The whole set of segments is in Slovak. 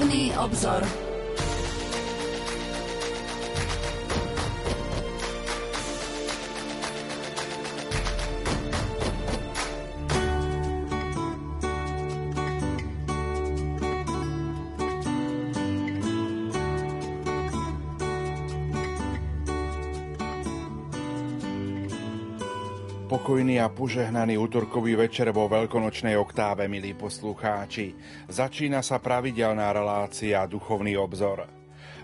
Duchovný obzor. Pokojný a požehnaný útorkový večer vo veľkonočnej oktáve, milí poslucháči. Začína sa pravidelná relácia Duchovný obzor.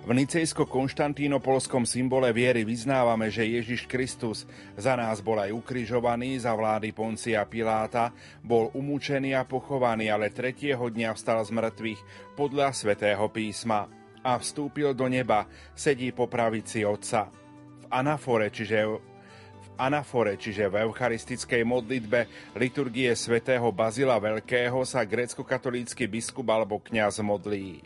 V nicejsko-konštantínopolskom symbole viery vyznávame, že Ježiš Kristus za nás bol aj ukrižovaný, za vlády Poncia Piláta, bol umúčený a pochovaný, ale tretieho dňa vstal z mŕtvych podľa svätého písma a vstúpil do neba, sedí po pravici Otca. V anafore, čiže anafore, čiže v eucharistickej modlitbe liturgie svätého Bazila Veľkého sa grécko-katolícky biskup alebo kňaz modlí.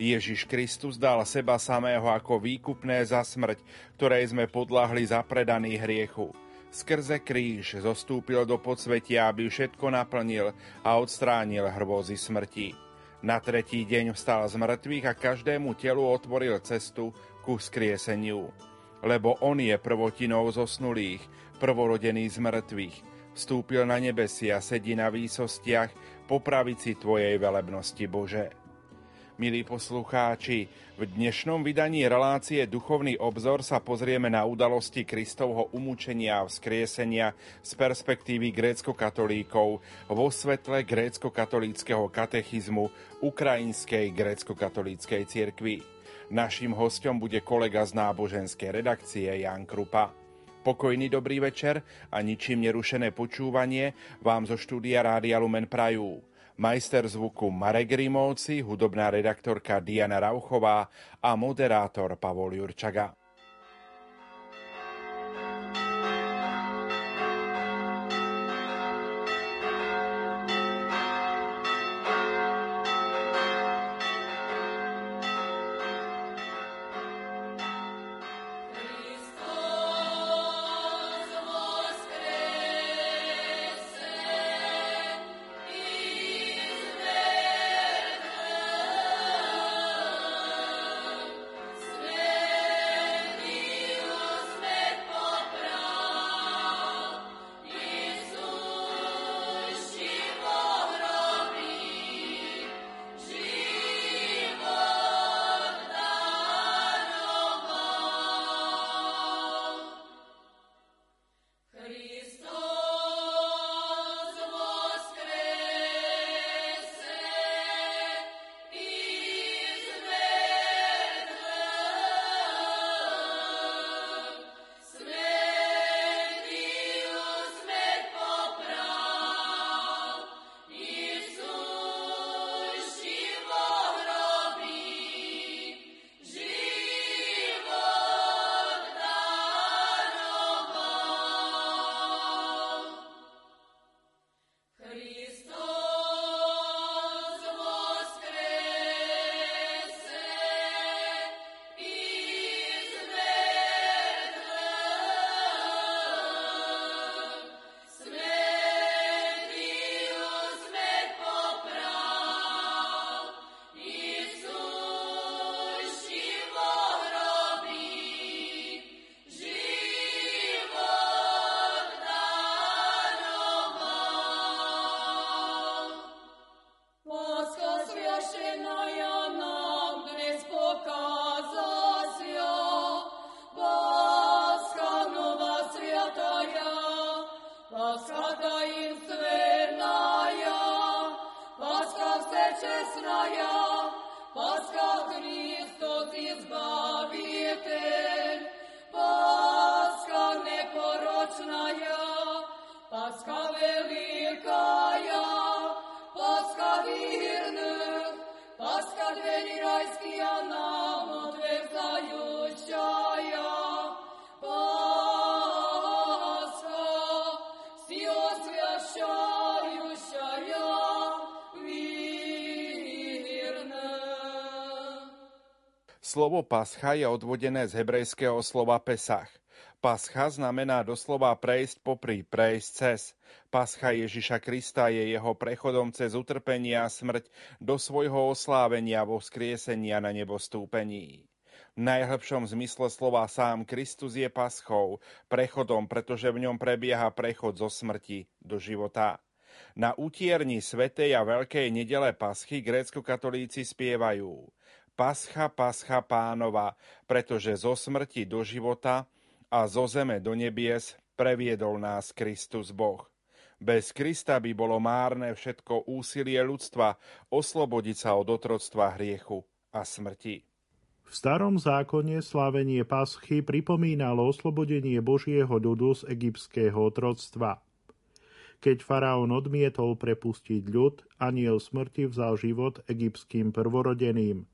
Ježiš Kristus dal seba samého ako výkupné za smrť, ktorej sme podľahli za predaný hriechu. Skrze kríž zostúpil do podsvetia, aby všetko naplnil a odstránil hrôzy smrti. Na tretí deň vstal z mŕtvych a každému telu otvoril cestu ku skrieseniu lebo on je prvotinou zosnulých, prvorodený z mŕtvych. Vstúpil na nebesia, sedí na výsostiach, po pravici Tvojej velebnosti, Bože. Milí poslucháči, v dnešnom vydaní relácie Duchovný obzor sa pozrieme na udalosti Kristovho umúčenia a vzkriesenia z perspektívy grécko-katolíkov vo svetle grécko-katolíckého katechizmu Ukrajinskej grécko-katolíckej cirkvi. Naším hostom bude kolega z náboženskej redakcie Jan Krupa. Pokojný dobrý večer a ničím nerušené počúvanie vám zo štúdia Rádia Lumen Prajú. Majster zvuku Marek Rimovci, hudobná redaktorka Diana Rauchová a moderátor Pavol Jurčaga. Slovo pascha je odvodené z hebrejského slova pesach. Pascha znamená doslova prejsť popri, prejsť cez. Pascha Ježiša Krista je jeho prechodom cez utrpenie a smrť do svojho oslávenia vo vzkriesenia na nebo stúpení. V najhlbšom zmysle slova sám Kristus je paschou, prechodom, pretože v ňom prebieha prechod zo smrti do života. Na útierni Svetej a Veľkej nedele paschy grécko-katolíci spievajú Pascha, pascha pánova, pretože zo smrti do života a zo zeme do nebies previedol nás Kristus Boh. Bez Krista by bolo márne všetko úsilie ľudstva oslobodiť sa od otroctva hriechu a smrti. V starom zákone slávenie paschy pripomínalo oslobodenie Božieho ľudu z egyptského otroctva. Keď faraón odmietol prepustiť ľud, aniel smrti vzal život egyptským prvorodeným.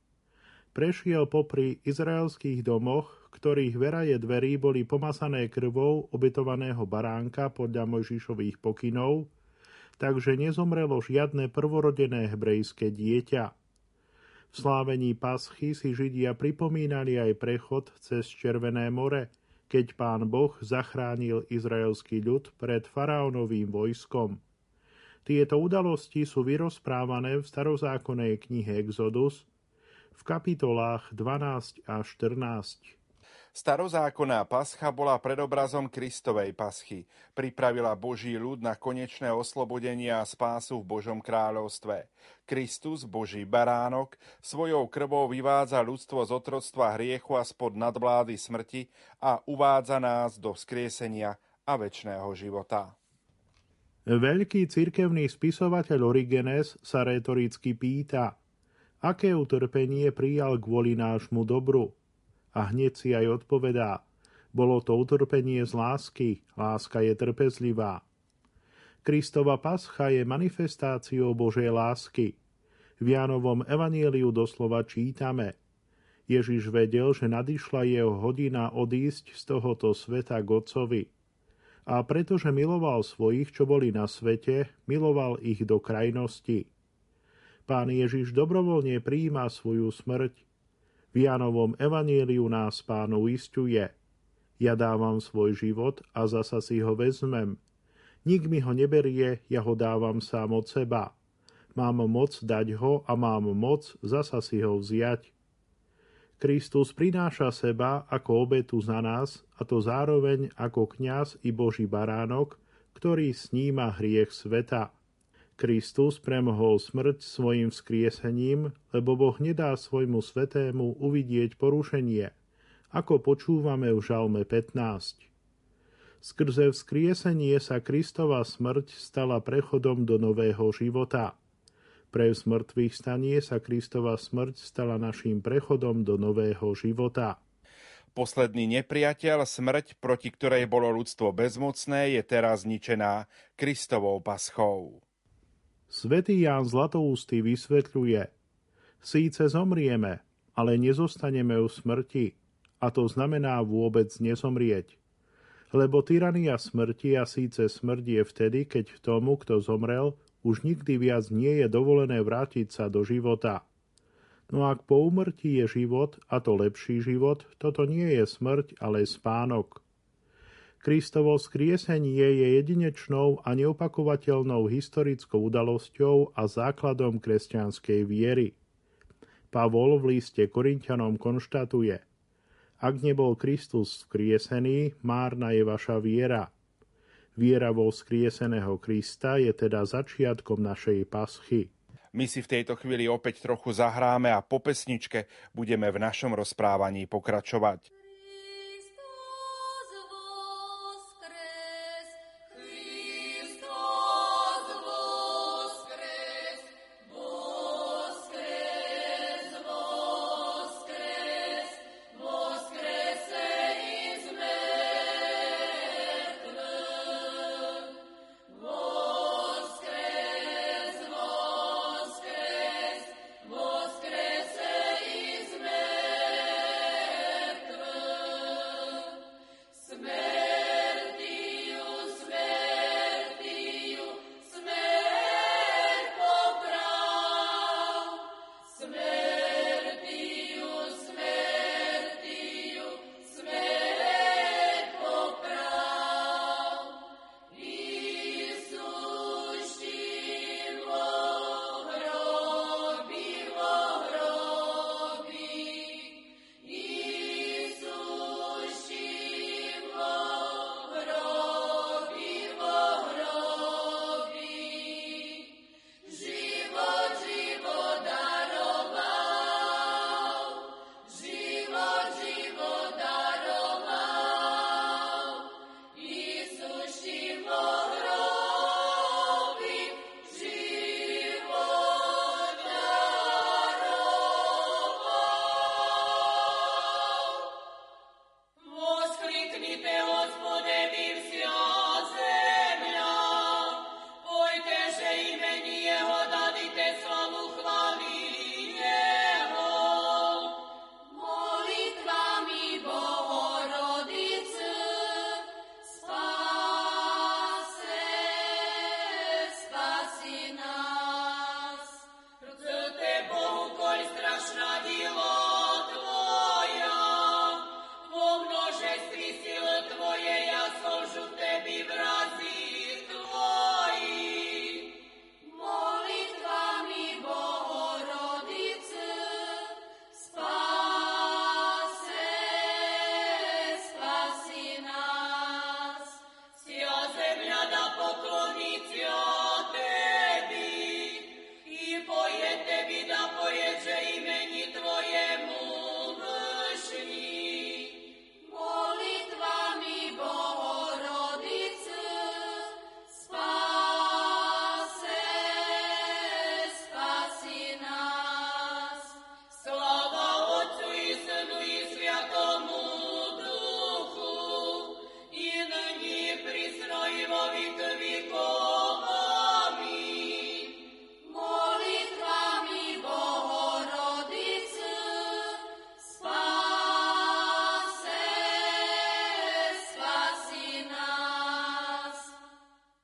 Prešiel popri izraelských domoch, ktorých veraje dverí boli pomasané krvou obetovaného baránka podľa Mojžišových pokynov, takže nezomrelo žiadne prvorodené hebrejské dieťa. V slávení paschy si Židia pripomínali aj prechod cez Červené more, keď pán Boh zachránil izraelský ľud pred faraónovým vojskom. Tieto udalosti sú vyrozprávané v starozákonnej knihe Exodus v kapitolách 12 a 14. Starozákonná pascha bola predobrazom Kristovej paschy. Pripravila Boží ľud na konečné oslobodenie a spásu v Božom kráľovstve. Kristus, Boží baránok, svojou krvou vyvádza ľudstvo z otroctva hriechu a spod nadvlády smrti a uvádza nás do vzkriesenia a väčšného života. Veľký cirkevný spisovateľ Origenes sa retoricky pýta, aké utrpenie prijal kvôli nášmu dobru – a hneď si aj odpovedá, bolo to utrpenie z lásky, láska je trpezlivá. Kristova pascha je manifestáciou Božej lásky. V Jánovom evanieliu doslova čítame Ježiš vedel, že nadišla jeho hodina odísť z tohoto sveta k Otcovi. A pretože miloval svojich, čo boli na svete, miloval ich do krajnosti. Pán Ježiš dobrovoľne prijíma svoju smrť, v Jánovom evanieliu nás pán uistuje. Ja dávam svoj život a zasa si ho vezmem. Nik mi ho neberie, ja ho dávam sám od seba. Mám moc dať ho a mám moc zasa si ho vziať. Kristus prináša seba ako obetu za nás, a to zároveň ako kňaz i Boží baránok, ktorý sníma hriech sveta. Kristus premohol smrť svojim vzkriesením, lebo Boh nedá svojmu svetému uvidieť porušenie, ako počúvame v Žalme 15. Skrze vzkriesenie sa Kristova smrť stala prechodom do nového života. Pre smrtvých stanie sa Kristova smrť stala naším prechodom do nového života. Posledný nepriateľ, smrť, proti ktorej bolo ľudstvo bezmocné, je teraz zničená Kristovou paschou. Svetý Ján Zlatoústy vysvetľuje, síce zomrieme, ale nezostaneme u smrti, a to znamená vôbec nezomrieť. Lebo tyrania smrti a síce smrť je vtedy, keď tomu, kto zomrel, už nikdy viac nie je dovolené vrátiť sa do života. No ak po úmrtí je život, a to lepší život, toto nie je smrť, ale spánok. Kristovo skriesenie je jedinečnou a neopakovateľnou historickou udalosťou a základom kresťanskej viery. Pavol v liste Korintianom konštatuje Ak nebol Kristus skriesený, márna je vaša viera. Viera vo skrieseného Krista je teda začiatkom našej paschy. My si v tejto chvíli opäť trochu zahráme a po pesničke budeme v našom rozprávaní pokračovať.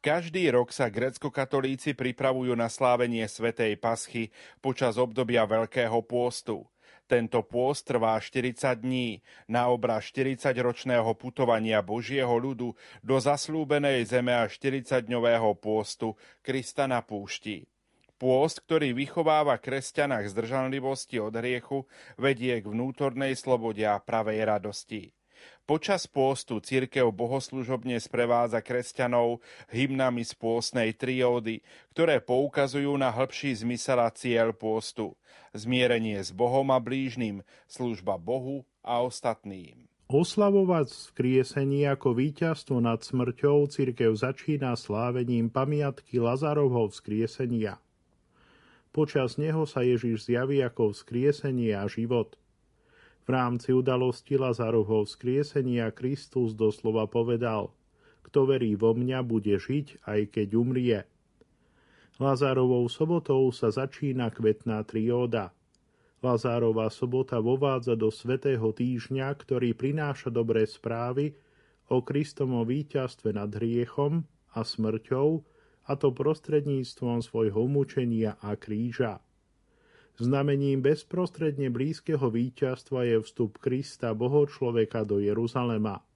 Každý rok sa grecko-katolíci pripravujú na slávenie Svetej Paschy počas obdobia Veľkého pôstu. Tento pôst trvá 40 dní na obraz 40-ročného putovania Božieho ľudu do zaslúbenej zeme a 40-dňového pôstu Krista na púšti. Pôst, ktorý vychováva kresťana k zdržanlivosti od hriechu, vedie k vnútornej slobode a pravej radosti. Počas pôstu církev bohoslužobne sprevádza kresťanov hymnami z pôstnej triódy, ktoré poukazujú na hĺbší zmysel a cieľ pôstu. Zmierenie s Bohom a blížnym, služba Bohu a ostatným. Oslavovať vzkriesenie ako víťazstvo nad smrťou církev začína slávením pamiatky Lazarovho vzkriesenia. Počas neho sa Ježiš zjaví ako vzkriesenie a život – v rámci udalosti Lazarovho vzkriesenia Kristus doslova povedal Kto verí vo mňa, bude žiť, aj keď umrie. Lazárovou sobotou sa začína kvetná trióda. Lazárová sobota vovádza do svetého týždňa, ktorý prináša dobré správy o Kristovom víťazstve nad hriechom a smrťou, a to prostredníctvom svojho mučenia a kríža. Znamením bezprostredne blízkeho víťazstva je vstup Krista, Boho človeka do Jeruzalema.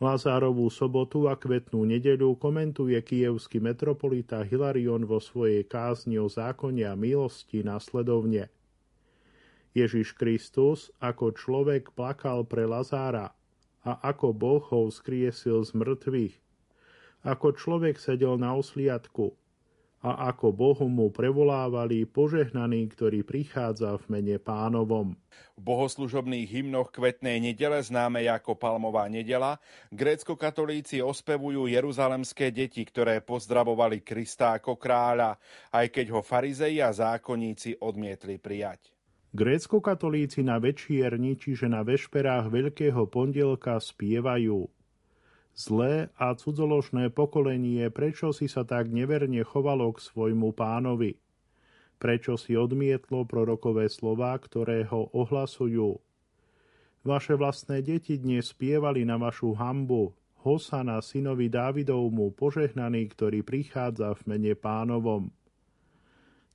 Lázárovú sobotu a kvetnú nedeľu komentuje kievský metropolita Hilarion vo svojej kázni o zákone a milosti nasledovne. Ježiš Kristus ako človek plakal pre Lazára a ako Boh ho vzkriesil z mŕtvych. Ako človek sedel na osliadku – a ako Bohu mu prevolávali požehnaný, ktorý prichádza v mene pánovom. V bohoslužobných hymnoch kvetnej nedele známe ako Palmová nedela, grécko-katolíci ospevujú jeruzalemské deti, ktoré pozdravovali Krista ako kráľa, aj keď ho farizei a zákonníci odmietli prijať. Grécko-katolíci na večierni, čiže na vešperách Veľkého pondelka spievajú – Zlé a cudzoložné pokolenie, prečo si sa tak neverne chovalo k svojmu pánovi? Prečo si odmietlo prorokové slova, ktoré ho ohlasujú? Vaše vlastné deti dnes spievali na vašu hambu. Hosana, synovi Dávidovmu, požehnaný, ktorý prichádza v mene pánovom.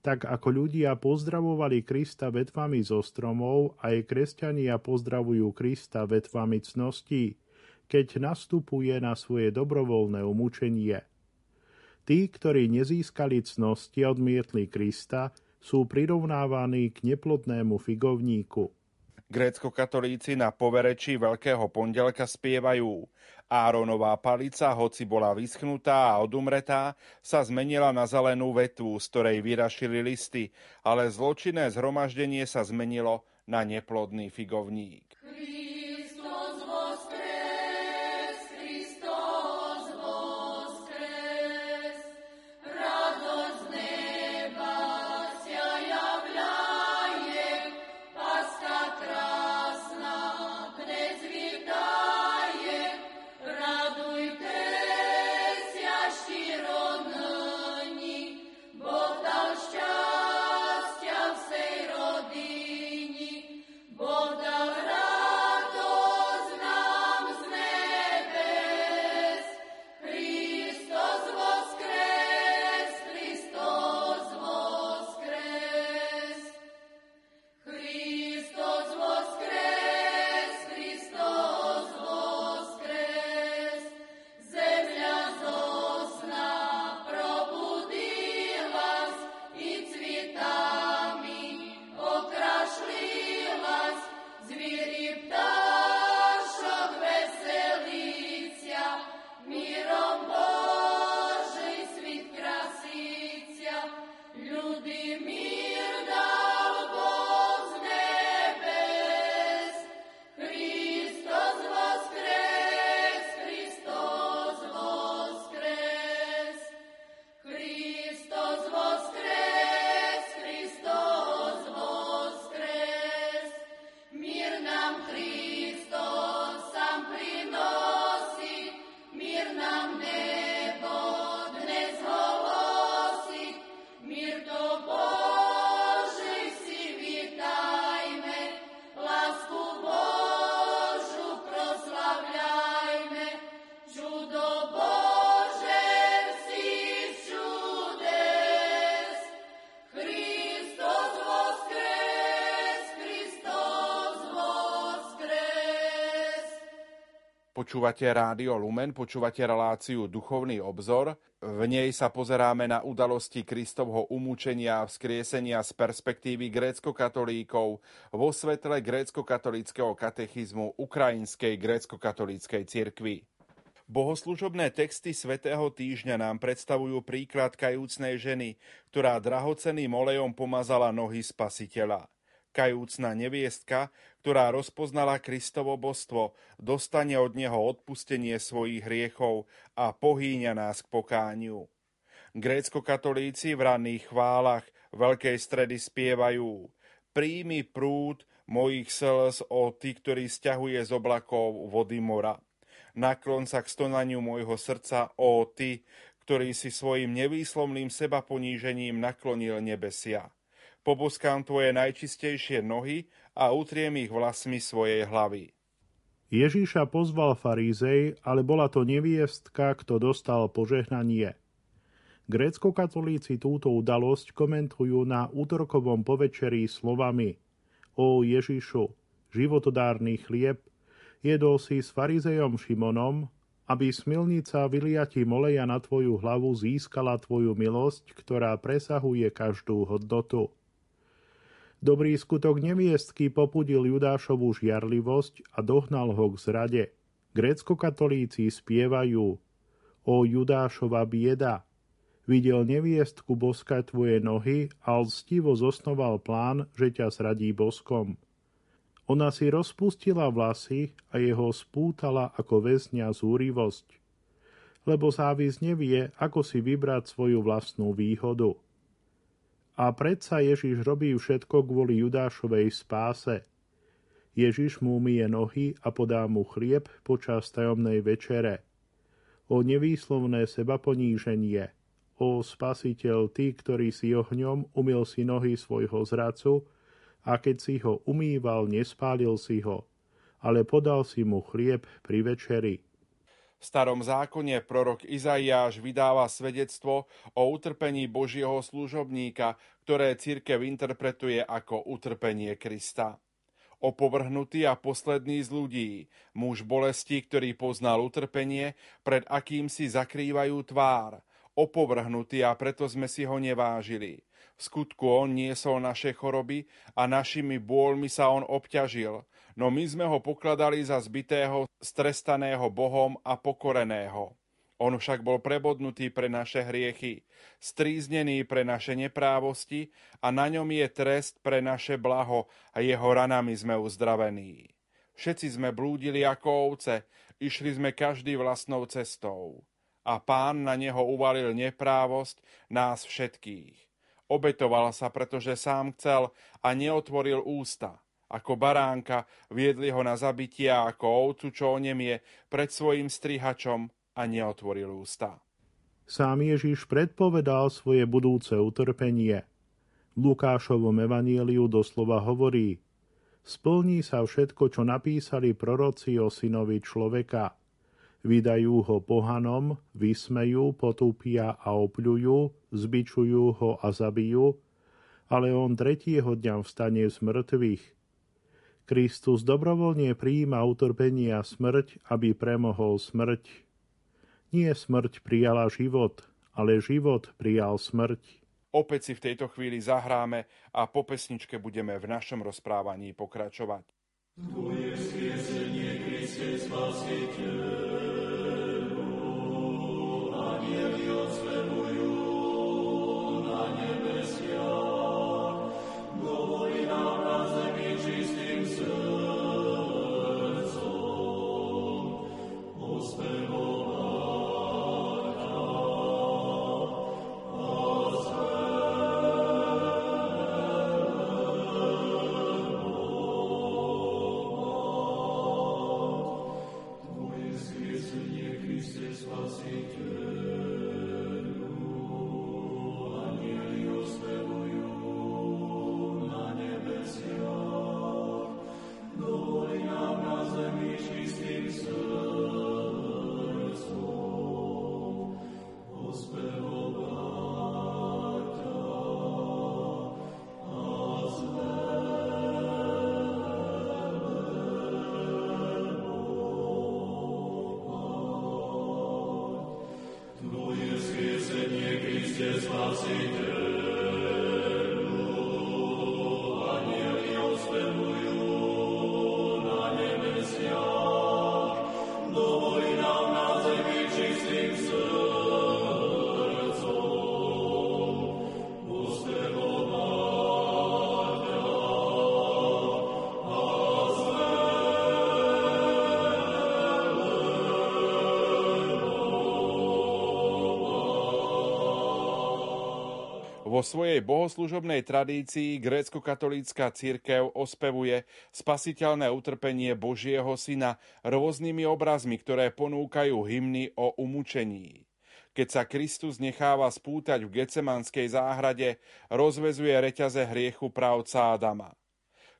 Tak ako ľudia pozdravovali Krista vetvami zo stromov, aj kresťania pozdravujú Krista vetvami cností, keď nastupuje na svoje dobrovoľné umúčenie. Tí, ktorí nezískali cnosti a odmietli Krista, sú prirovnávaní k neplodnému figovníku. Grécko-katolíci na povereči Veľkého pondelka spievajú Áronová palica, hoci bola vyschnutá a odumretá, sa zmenila na zelenú vetvu, z ktorej vyrašili listy, ale zločinné zhromaždenie sa zmenilo na neplodný figovník. Počúvate Rádio Lumen, počúvate reláciu Duchovný obzor. V nej sa pozeráme na udalosti Kristovho umúčenia a vzkriesenia z perspektívy grécko-katolíkov vo svetle grécko-katolíckého katechizmu Ukrajinskej grécko-katolíckej cirkvi. Bohoslužobné texty svätého týždňa nám predstavujú príklad kajúcnej ženy, ktorá drahoceným olejom pomazala nohy spasiteľa. Kajúcna neviestka, ktorá rozpoznala Kristovo božstvo, dostane od neho odpustenie svojich hriechov a pohýňa nás k pokániu. Grécko-katolíci v ranných chválach Veľkej stredy spievajú Príjmi prúd mojich slz o ty, ktorý stiahuje z oblakov vody mora. Naklon sa k stonaniu môjho srdca, o ty, ktorý si svojim nevýslovným seba ponížením naklonil nebesia poboskám tvoje najčistejšie nohy a utriem ich vlasmi svojej hlavy. Ježíša pozval farízej, ale bola to neviestka, kto dostal požehnanie. Grécko-katolíci túto udalosť komentujú na útorkovom povečerí slovami O Ježišu, životodárny chlieb, jedol si s farizejom Šimonom, aby smilnica vyliatím oleja na tvoju hlavu získala tvoju milosť, ktorá presahuje každú hodnotu. Dobrý skutok neviestky popudil Judášovú žiarlivosť a dohnal ho k zrade. Grécko-katolíci spievajú O Judášova bieda, videl neviestku boskať tvoje nohy a lstivo zosnoval plán, že ťa zradí boskom. Ona si rozpustila vlasy a jeho spútala ako väzňa zúrivosť. Lebo závis nevie, ako si vybrať svoju vlastnú výhodu. A predsa Ježiš robí všetko kvôli Judášovej spáse. Ježiš mu umie nohy a podá mu chlieb počas tajomnej večere. O nevýslovné seba poníženie. O spasiteľ, ty, ktorý si ohňom umil si nohy svojho zracu a keď si ho umýval, nespálil si ho, ale podal si mu chlieb pri večeri. V starom zákone prorok Izaiáš vydáva svedectvo o utrpení Božieho služobníka, ktoré církev interpretuje ako utrpenie Krista. Opovrhnutý a posledný z ľudí, muž bolesti, ktorý poznal utrpenie, pred akým si zakrývajú tvár, opovrhnutý a preto sme si ho nevážili. V skutku on niesol naše choroby a našimi bôľmi sa on obťažil, no my sme ho pokladali za zbitého, strestaného Bohom a pokoreného. On však bol prebodnutý pre naše hriechy, stríznený pre naše neprávosti a na ňom je trest pre naše blaho a jeho ranami sme uzdravení. Všetci sme blúdili ako ovce, išli sme každý vlastnou cestou. A pán na neho uvalil neprávosť nás všetkých. Obetoval sa, pretože sám chcel a neotvoril ústa – ako baránka, viedli ho na zabitie ako ovcu, čo onemie, pred svojim strihačom a neotvoril ústa. Sám Ježiš predpovedal svoje budúce utrpenie. Lukášovom evanieliu doslova hovorí Splní sa všetko, čo napísali proroci o synovi človeka. Vydajú ho pohanom, vysmejú, potúpia a opľujú, zbičujú ho a zabijú, ale on tretieho dňa vstane z mŕtvych – Kristus dobrovoľne prijíma utrpenie a smrť, aby premohol smrť. Nie smrť prijala život, ale život prijal smrť. Opäť si v tejto chvíli zahráme a po pesničke budeme v našom rozprávaní pokračovať. Tvoje skriesenie, Kriste, spasiteľ. Jésus, Spasiteur. Vo svojej bohoslužobnej tradícii grécko-katolícka církev ospevuje spasiteľné utrpenie Božieho Syna rôznymi obrazmi, ktoré ponúkajú hymny o umúčení. Keď sa Kristus necháva spútať v Gecemanskej záhrade, rozvezuje reťaze hriechu právca Adama.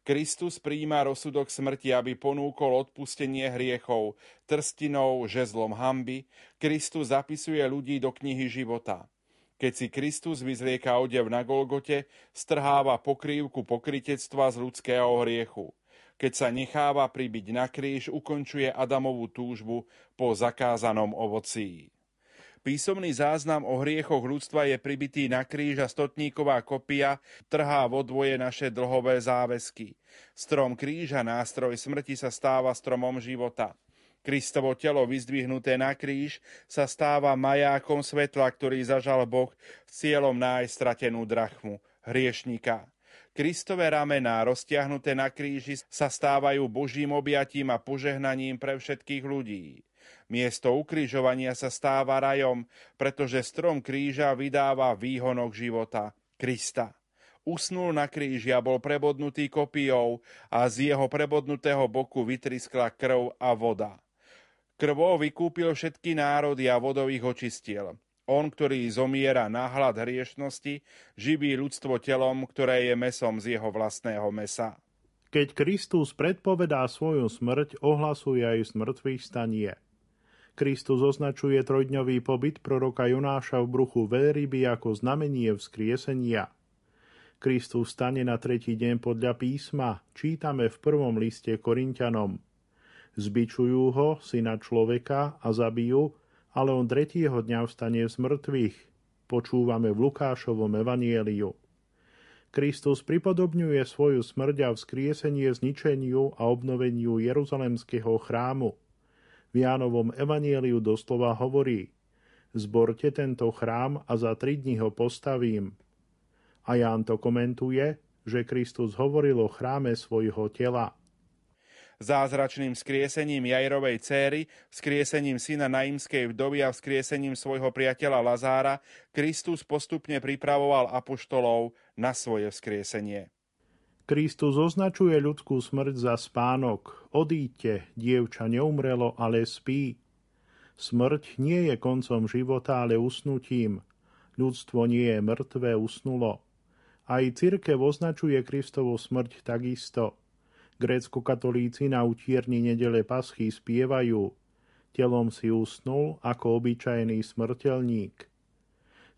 Kristus príjma rozsudok smrti, aby ponúkol odpustenie hriechov, trstinou, žezlom hamby. Kristus zapisuje ľudí do knihy života. Keď si Kristus vyzrieka odev na Golgote, strháva pokrývku pokritectva z ľudského hriechu. Keď sa necháva pribiť na kríž, ukončuje Adamovú túžbu po zakázanom ovocí. Písomný záznam o hriechoch ľudstva je pribitý na kríž a stotníková kopia trhá vo dvoje naše dlhové záväzky. Strom kríža, nástroj smrti sa stáva stromom života. Kristovo telo vyzdvihnuté na kríž sa stáva majákom svetla, ktorý zažal Boh s cieľom nájsť stratenú drachmu, hriešnika. Kristové ramená roztiahnuté na kríži sa stávajú Božím objatím a požehnaním pre všetkých ľudí. Miesto ukrižovania sa stáva rajom, pretože strom kríža vydáva výhonok života, Krista. Usnul na kríži a bol prebodnutý kopijou a z jeho prebodnutého boku vytriskla krv a voda. Krvou vykúpil všetky národy a vodou ich očistil. On, ktorý zomiera na hlad hriešnosti, živí ľudstvo telom, ktoré je mesom z jeho vlastného mesa. Keď Kristus predpovedá svoju smrť, ohlasuje aj smrtvých stanie. Kristus označuje trojdňový pobyt proroka Jonáša v bruchu veľryby ako znamenie vzkriesenia. Kristus stane na tretí deň podľa písma, čítame v prvom liste Korintianom – Zbičujú ho, syna človeka, a zabijú, ale on tretieho dňa vstane z mŕtvych. Počúvame v Lukášovom evanieliu. Kristus pripodobňuje svoju smrť a vzkriesenie zničeniu a obnoveniu Jeruzalemského chrámu. V Jánovom evanieliu doslova hovorí Zborte tento chrám a za tri dní ho postavím. A Ján to komentuje, že Kristus hovoril o chráme svojho tela – zázračným skriesením Jajrovej céry, skriesením syna Naimskej vdovy a vzkriesením svojho priateľa Lazára, Kristus postupne pripravoval apoštolov na svoje vzkriesenie. Kristus označuje ľudskú smrť za spánok. Odíďte, dievča neumrelo, ale spí. Smrť nie je koncom života, ale usnutím. Ľudstvo nie je mŕtve, usnulo. Aj cirkev označuje Kristovu smrť takisto. Grécko-katolíci na utierni nedele paschy spievajú Telom si usnul ako obyčajný smrteľník.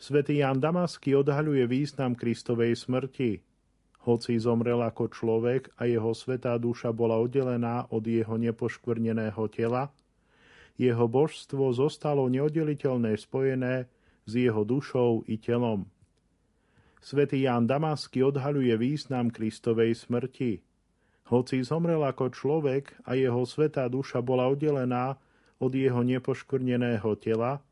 Svetý Jan Damasky odhaľuje význam Kristovej smrti. Hoci zomrel ako človek a jeho svetá duša bola oddelená od jeho nepoškvrneného tela, jeho božstvo zostalo neoddeliteľné spojené s jeho dušou i telom. Svetý Ján Damasky odhaľuje význam Kristovej smrti. Hoci zomrel ako človek a jeho svetá duša bola oddelená od jeho nepoškvrneného tela,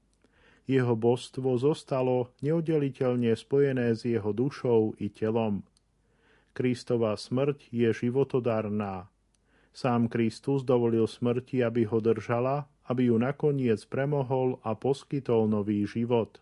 jeho božstvo zostalo neoddeliteľne spojené s jeho dušou i telom. Kristova smrť je životodarná. Sám Kristus dovolil smrti, aby ho držala, aby ju nakoniec premohol a poskytol nový život.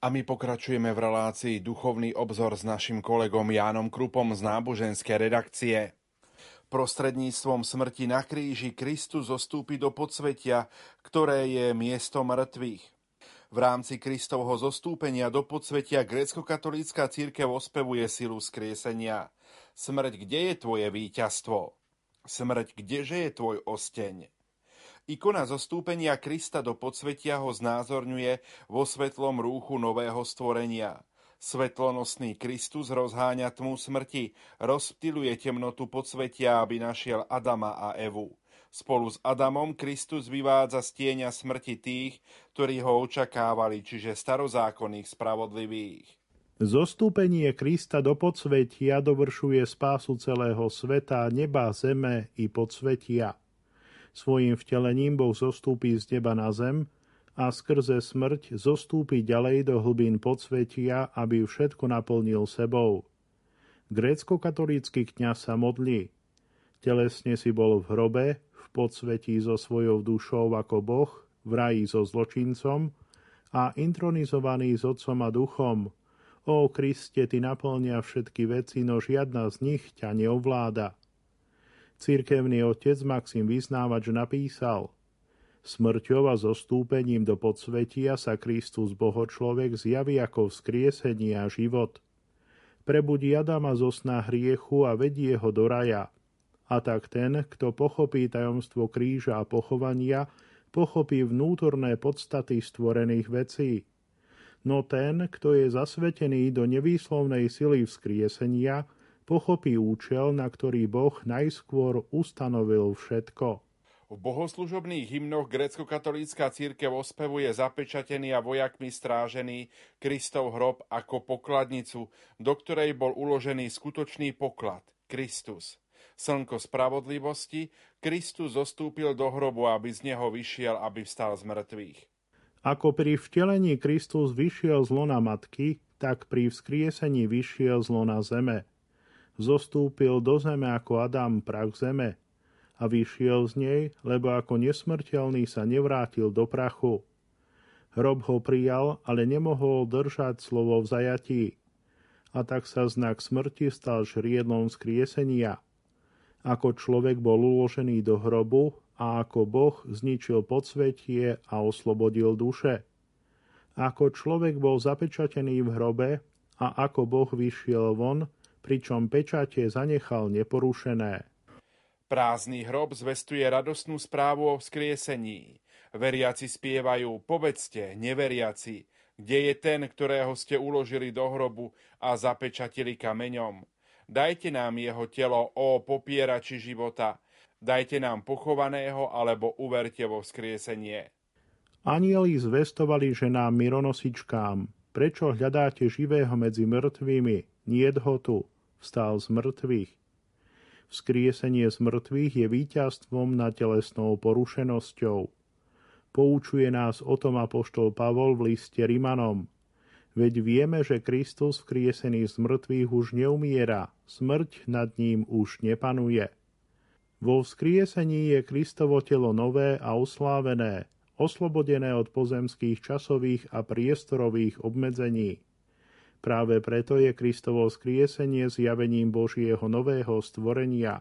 A my pokračujeme v relácii Duchovný obzor s našim kolegom Jánom Krupom z náboženskej redakcie. Prostredníctvom smrti na kríži Kristus zostúpi do podsvetia, ktoré je miesto mŕtvych. V rámci Kristovho zostúpenia do podsvetia grécko-katolícka církev ospevuje silu skriesenia. Smrť, kde je tvoje víťazstvo? Smrť, kdeže je tvoj osteň? Ikona zostúpenia Krista do podsvetia ho znázorňuje vo svetlom rúchu nového stvorenia. Svetlonosný Kristus rozháňa tmu smrti, rozptiluje temnotu podsvetia, aby našiel Adama a Evu. Spolu s Adamom Kristus vyvádza z smrti tých, ktorí ho očakávali, čiže starozákonných spravodlivých. Zostúpenie Krista do podsvetia dovršuje spásu celého sveta, neba, zeme i podsvetia. Svojim vtelením Boh zostúpi z neba na zem a skrze smrť zostúpi ďalej do hlbín podsvetia, aby všetko naplnil sebou. Grécko-katolícky kňaz sa modlí. Telesne si bol v hrobe, v podsvetí so svojou dušou ako Boh, v raji so zločincom a intronizovaný s Otcom a Duchom. O Kriste, Ty naplnia všetky veci, no žiadna z nich ťa neovláda. Cirkevný otec Maxim Vyznávač napísal Smrťou a zostúpením do podsvetia sa Kristus Bohočlovek zjaví ako vzkriesenie a život. Prebudí Adama zo sna hriechu a vedie ho do raja. A tak ten, kto pochopí tajomstvo kríža a pochovania, pochopí vnútorné podstaty stvorených vecí. No ten, kto je zasvetený do nevýslovnej sily vzkriesenia, pochopí účel, na ktorý Boh najskôr ustanovil všetko. V bohoslužobných hymnoch grécko-katolícka církev ospevuje zapečatený a vojakmi strážený Kristov hrob ako pokladnicu, do ktorej bol uložený skutočný poklad, Kristus. Slnko spravodlivosti, Kristus zostúpil do hrobu, aby z neho vyšiel, aby vstal z mŕtvych. Ako pri vtelení Kristus vyšiel z lona matky, tak pri vzkriesení vyšiel z lona zeme zostúpil do zeme ako Adam prach zeme a vyšiel z nej, lebo ako nesmrteľný sa nevrátil do prachu. Hrob ho prijal, ale nemohol držať slovo v zajatí. A tak sa znak smrti stal žriedlom skriesenia. Ako človek bol uložený do hrobu a ako Boh zničil podsvetie a oslobodil duše. Ako človek bol zapečatený v hrobe a ako Boh vyšiel von, pričom pečate zanechal neporušené. Prázdny hrob zvestuje radosnú správu o vzkriesení. Veriaci spievajú, povedzte, neveriaci, kde je ten, ktorého ste uložili do hrobu a zapečatili kameňom. Dajte nám jeho telo, o popierači života, dajte nám pochovaného, alebo uverte vo vzkriesenie. Anieli zvestovali ženám mironosičkám, prečo hľadáte živého medzi mŕtvými, niet ho tu, vstal z mŕtvych. Vzkriesenie z mŕtvych je víťazstvom nad telesnou porušenosťou. Poučuje nás o tom apoštol Pavol v liste Rimanom. Veď vieme, že Kristus vzkriesený z mŕtvych už neumiera, smrť nad ním už nepanuje. Vo vzkriesení je Kristovo telo nové a oslávené, oslobodené od pozemských časových a priestorových obmedzení. Práve preto je Kristovo skriesenie zjavením Božieho nového stvorenia.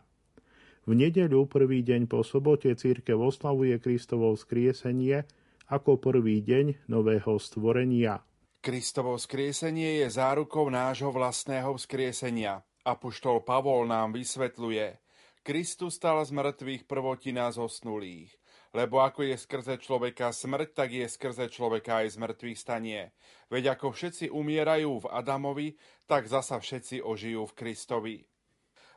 V nedeľu, prvý deň po sobote, církev oslavuje Kristovo skriesenie ako prvý deň nového stvorenia. Kristovo skriesenie je zárukou nášho vlastného vzkriesenia. Apoštol Pavol nám vysvetľuje. Kristus stal z mŕtvych prvotina zosnulých. Lebo ako je skrze človeka smrť, tak je skrze človeka aj z mŕtvych stanie. Veď ako všetci umierajú v Adamovi, tak zasa všetci ožijú v Kristovi.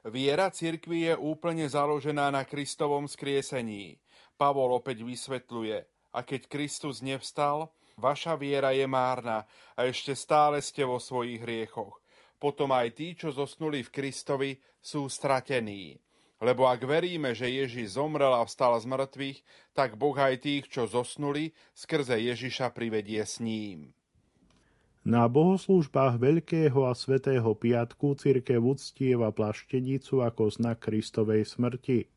Viera cirkvi je úplne založená na Kristovom skriesení. Pavol opäť vysvetľuje, a keď Kristus nevstal, vaša viera je márna a ešte stále ste vo svojich hriechoch. Potom aj tí, čo zosnuli v Kristovi, sú stratení. Lebo ak veríme, že Ježiš zomrel a vstal z mŕtvych, tak Boh aj tých, čo zosnuli, skrze Ježiša privedie s ním. Na bohoslúžbách Veľkého a Svetého piatku cirkev uctieva plaštenicu ako znak Kristovej smrti.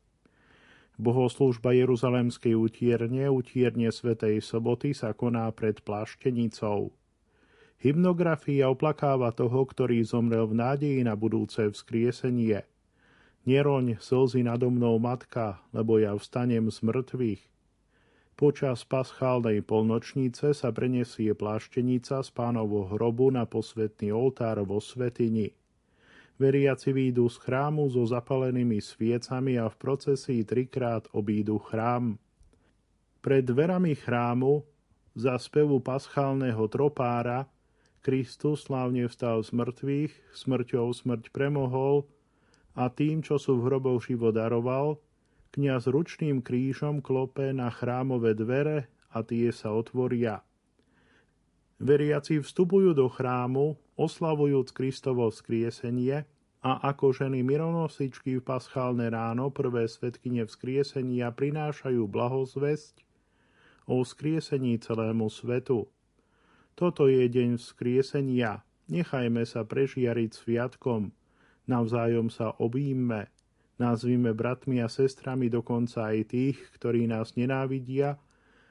Bohoslúžba Jeruzalemskej utierne, utierne Svetej soboty sa koná pred plaštenicou. Hymnografia oplakáva toho, ktorý zomrel v nádeji na budúce vzkriesenie – Neroň slzy nado mnou, matka, lebo ja vstanem z mŕtvych. Počas paschálnej polnočnice sa prenesie pláštenica z pánovho hrobu na posvetný oltár vo svetini. Veriaci výjdu z chrámu so zapalenými sviecami a v procesii trikrát obídu chrám. Pred dverami chrámu za spevu paschálneho tropára Kristus slávne vstal z mŕtvych, smrťou smrť premohol a tým, čo sú v hroboch život daroval, kniaz ručným krížom klope na chrámové dvere a tie sa otvoria. Veriaci vstupujú do chrámu, oslavujúc Kristovo vzkriesenie a ako ženy mironosičky v paschálne ráno prvé svetkyne vzkriesenia prinášajú blahozvesť o vzkriesení celému svetu. Toto je deň vzkriesenia. Nechajme sa prežiariť sviatkom. Navzájom sa obíme. Nazvime bratmi a sestrami dokonca aj tých, ktorí nás nenávidia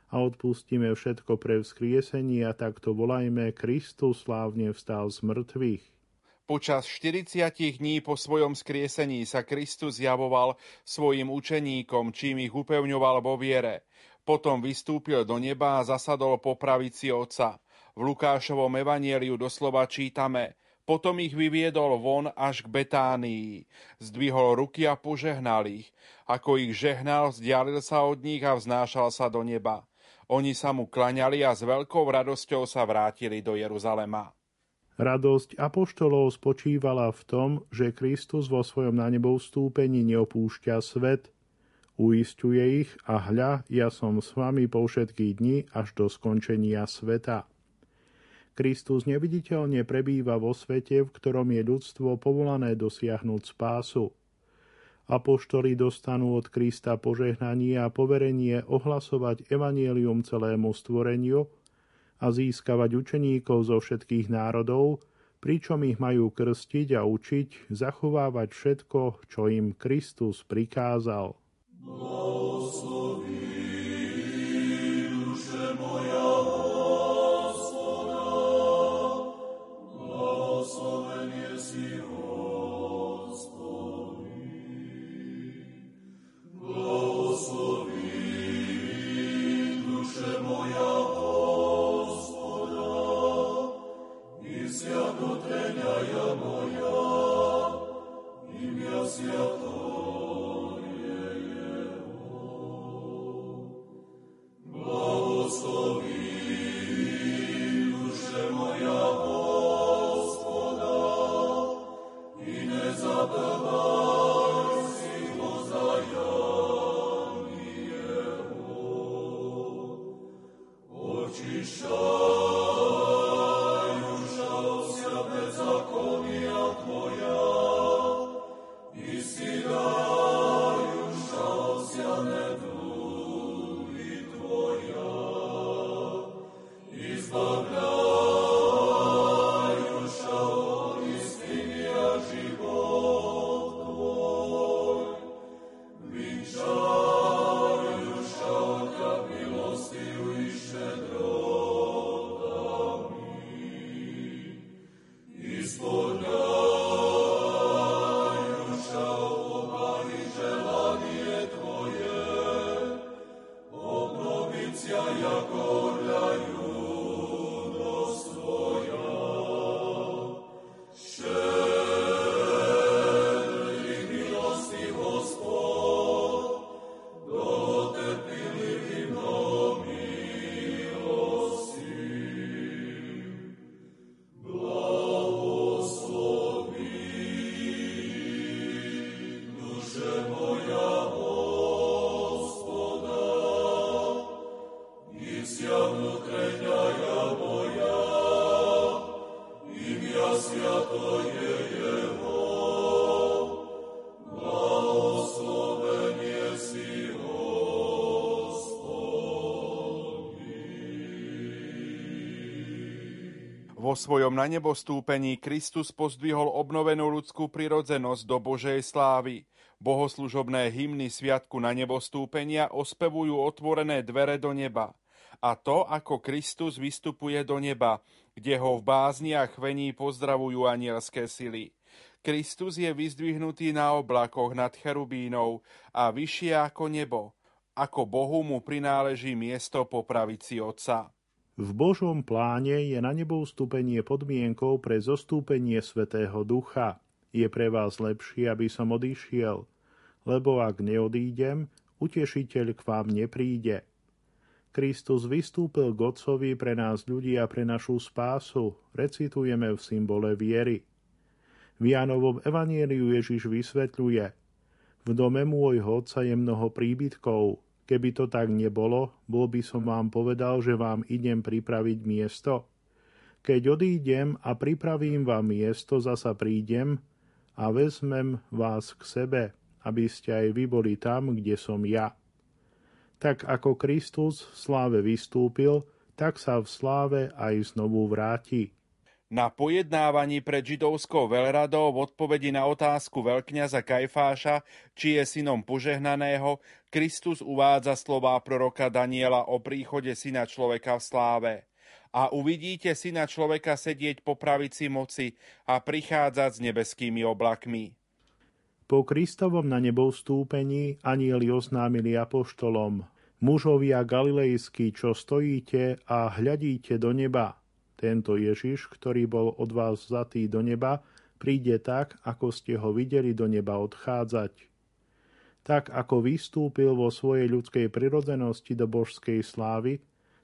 a odpustíme všetko pre vzkriesenie a takto volajme Kristus slávne vstal z mŕtvych. Počas 40 dní po svojom skriesení sa Kristus zjavoval svojim učeníkom, čím ich upevňoval vo viere. Potom vystúpil do neba a zasadol po pravici Otca. V Lukášovom evanieliu doslova čítame Potom ich vyviedol von až k Betánii. Zdvihol ruky a požehnal ich. Ako ich žehnal, vzdialil sa od nich a vznášal sa do neba. Oni sa mu klaňali a s veľkou radosťou sa vrátili do Jeruzalema. Radosť apoštolov spočívala v tom, že Kristus vo svojom na nebo vstúpení neopúšťa svet, uistuje ich a hľa, ja som s vami po všetky dni až do skončenia sveta. Kristus neviditeľne prebýva vo svete, v ktorom je ľudstvo povolané dosiahnuť spásu. Apoštoli dostanú od Krista požehnanie a poverenie ohlasovať evanielium celému stvoreniu a získavať učeníkov zo všetkých národov, pričom ich majú krstiť a učiť zachovávať všetko, čo im Kristus prikázal. Blahosloví. Svojom na nebo stúpení Kristus pozdvihol obnovenú ľudskú prirodzenosť do Božej slávy. Bohoslužobné hymny Sviatku na nebo stúpenia ospevujú otvorené dvere do neba. A to, ako Kristus vystupuje do neba, kde ho v bázni a chvení pozdravujú anielské sily. Kristus je vyzdvihnutý na oblakoch nad cherubínou a vyššie ako nebo. Ako Bohu mu prináleží miesto po pravici Otca. V Božom pláne je na nebo vstúpenie podmienkou pre zostúpenie Svetého Ducha. Je pre vás lepšie, aby som odišiel, lebo ak neodídem, utešiteľ k vám nepríde. Kristus vystúpil k Otcovi pre nás ľudí a pre našu spásu, recitujeme v symbole viery. V Jánovom evanieliu Ježiš vysvetľuje V dome môjho otca je mnoho príbytkov. Keby to tak nebolo, bol by som vám povedal, že vám idem pripraviť miesto. Keď odídem a pripravím vám miesto, zasa prídem a vezmem vás k sebe, aby ste aj vy boli tam, kde som ja tak ako Kristus v sláve vystúpil, tak sa v sláve aj znovu vráti. Na pojednávaní pred židovskou veľradou v odpovedi na otázku veľkňaza Kajfáša, či je synom požehnaného, Kristus uvádza slová proroka Daniela o príchode syna človeka v sláve. A uvidíte syna človeka sedieť po pravici moci a prichádzať s nebeskými oblakmi. Po Kristovom na nebo vstúpení anieli oznámili apoštolom, mužovia galilejskí, čo stojíte a hľadíte do neba. Tento Ježiš, ktorý bol od vás vzatý do neba, príde tak, ako ste ho videli do neba odchádzať. Tak ako vystúpil vo svojej ľudskej prirodzenosti do božskej slávy,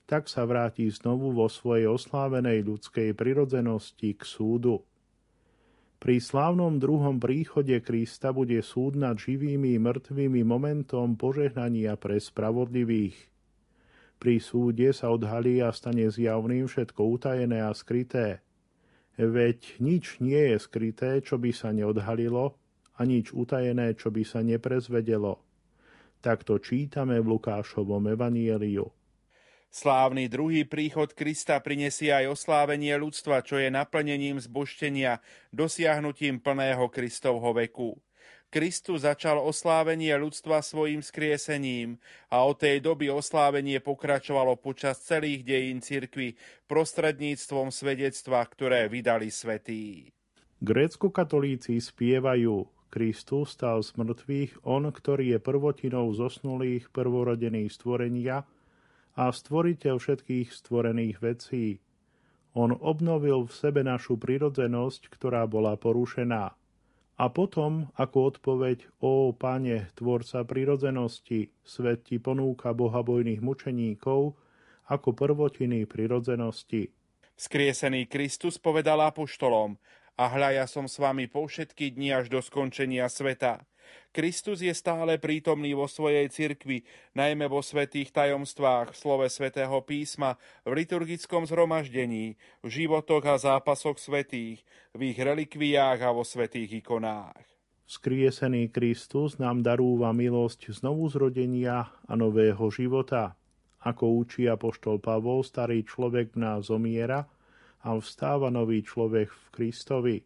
tak sa vráti znovu vo svojej oslávenej ľudskej prirodzenosti k súdu. Pri slávnom druhom príchode Krista bude súd nad živými i mŕtvými momentom požehnania pre spravodlivých. Pri súde sa odhalí a stane zjavným všetko utajené a skryté. Veď nič nie je skryté, čo by sa neodhalilo, a nič utajené, čo by sa neprezvedelo. Takto čítame v Lukášovom evanieliu. Slávny druhý príchod Krista prinesie aj oslávenie ľudstva, čo je naplnením zboštenia, dosiahnutím plného Kristovho veku. Kristus začal oslávenie ľudstva svojim skriesením a od tej doby oslávenie pokračovalo počas celých dejín cirkvy prostredníctvom svedectva, ktoré vydali svetí. Grécko-katolíci spievajú Kristus stal z mŕtvych, on, ktorý je prvotinou zosnulých prvorodených stvorenia, a stvoriteľ všetkých stvorených vecí. On obnovil v sebe našu prirodzenosť, ktorá bola porušená. A potom, ako odpoveď, ó Pane, Tvorca prirodzenosti, svet ti ponúka bohabojných mučeníkov ako prvotiny prirodzenosti. Skriesený Kristus povedal apoštolom, a hľa ja som s vami po všetky dni až do skončenia sveta. Kristus je stále prítomný vo svojej cirkvi, najmä vo svetých tajomstvách, v slove svätého písma, v liturgickom zhromaždení, v životoch a zápasoch svetých, v ich relikviách a vo svetých ikonách. Skriesený Kristus nám darúva milosť znovu zrodenia a nového života. Ako učí apoštol Pavol, starý človek v nás zomiera a vstáva nový človek v Kristovi.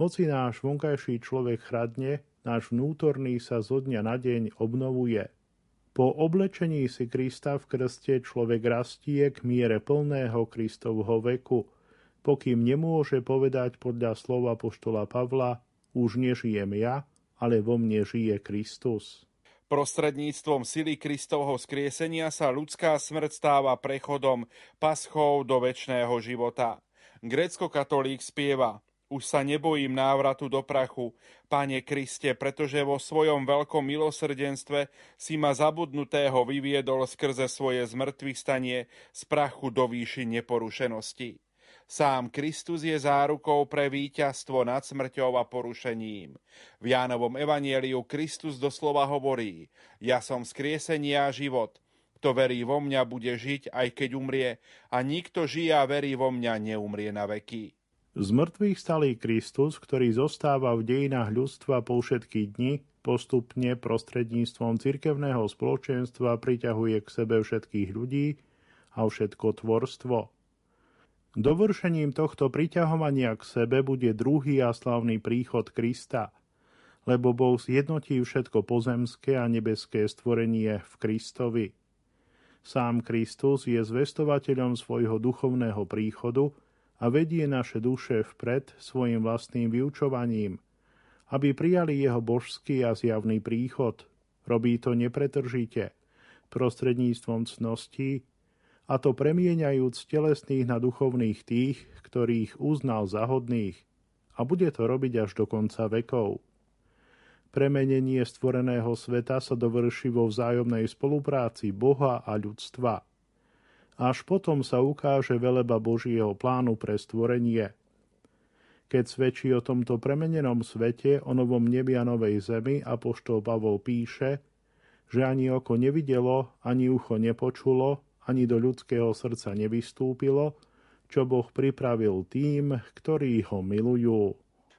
Hoci náš vonkajší človek chradne, náš vnútorný sa zo dňa na deň obnovuje. Po oblečení si Krista v krste človek rastie k miere plného Kristovho veku, pokým nemôže povedať podľa slova poštola Pavla, už nežijem ja, ale vo mne žije Kristus. Prostredníctvom sily Kristovho skriesenia sa ľudská smrť stáva prechodom paschou do väčšného života. Grécko-katolík spieva už sa nebojím návratu do prachu, Pane Kriste, pretože vo svojom veľkom milosrdenstve si ma zabudnutého vyviedol skrze svoje zmrtvých stanie z prachu do výši neporušenosti. Sám Kristus je zárukou pre víťazstvo nad smrťou a porušením. V Jánovom evanieliu Kristus doslova hovorí Ja som skriesenia a život. Kto verí vo mňa, bude žiť, aj keď umrie, a nikto žije a verí vo mňa, neumrie na veky. Z mŕtvych stalý Kristus, ktorý zostáva v dejinách ľudstva po všetky dni, postupne prostredníctvom cirkevného spoločenstva priťahuje k sebe všetkých ľudí a všetko tvorstvo. Dovršením tohto priťahovania k sebe bude druhý a slavný príchod Krista, lebo Boh zjednotí všetko pozemské a nebeské stvorenie v Kristovi. Sám Kristus je zvestovateľom svojho duchovného príchodu, a vedie naše duše vpred svojim vlastným vyučovaním, aby prijali jeho božský a zjavný príchod. Robí to nepretržite, prostredníctvom cností, a to premieňajúc telesných na duchovných tých, ktorých uznal za hodných, a bude to robiť až do konca vekov. Premenenie stvoreného sveta sa dovrší vo vzájomnej spolupráci Boha a ľudstva – Až potom sa ukáže veleba Božieho plánu pre stvorenie. Keď svedčí o tomto premenenom svete, o novom nebi a novej zemi, apoštol Pavol píše, že ani oko nevidelo, ani ucho nepočulo, ani do ľudského srdca nevystúpilo, čo Boh pripravil tým, ktorí ho milujú.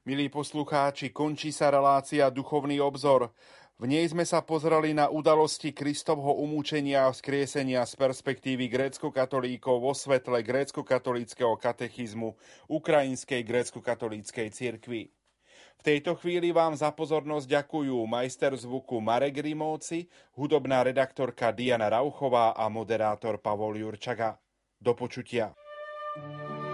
Milí poslucháči, končí sa relácia Duchovný obzor. V nej sme sa pozreli na udalosti Kristovho umúčenia a vzkriesenia z perspektívy grécko-katolíkov vo svetle grécko-katolíckého katechizmu Ukrajinskej grécko-katolíckej cirkvi. V tejto chvíli vám za pozornosť ďakujú majster zvuku Marek Rimóci, hudobná redaktorka Diana Rauchová a moderátor Pavol Jurčaga. Do počutia. thank you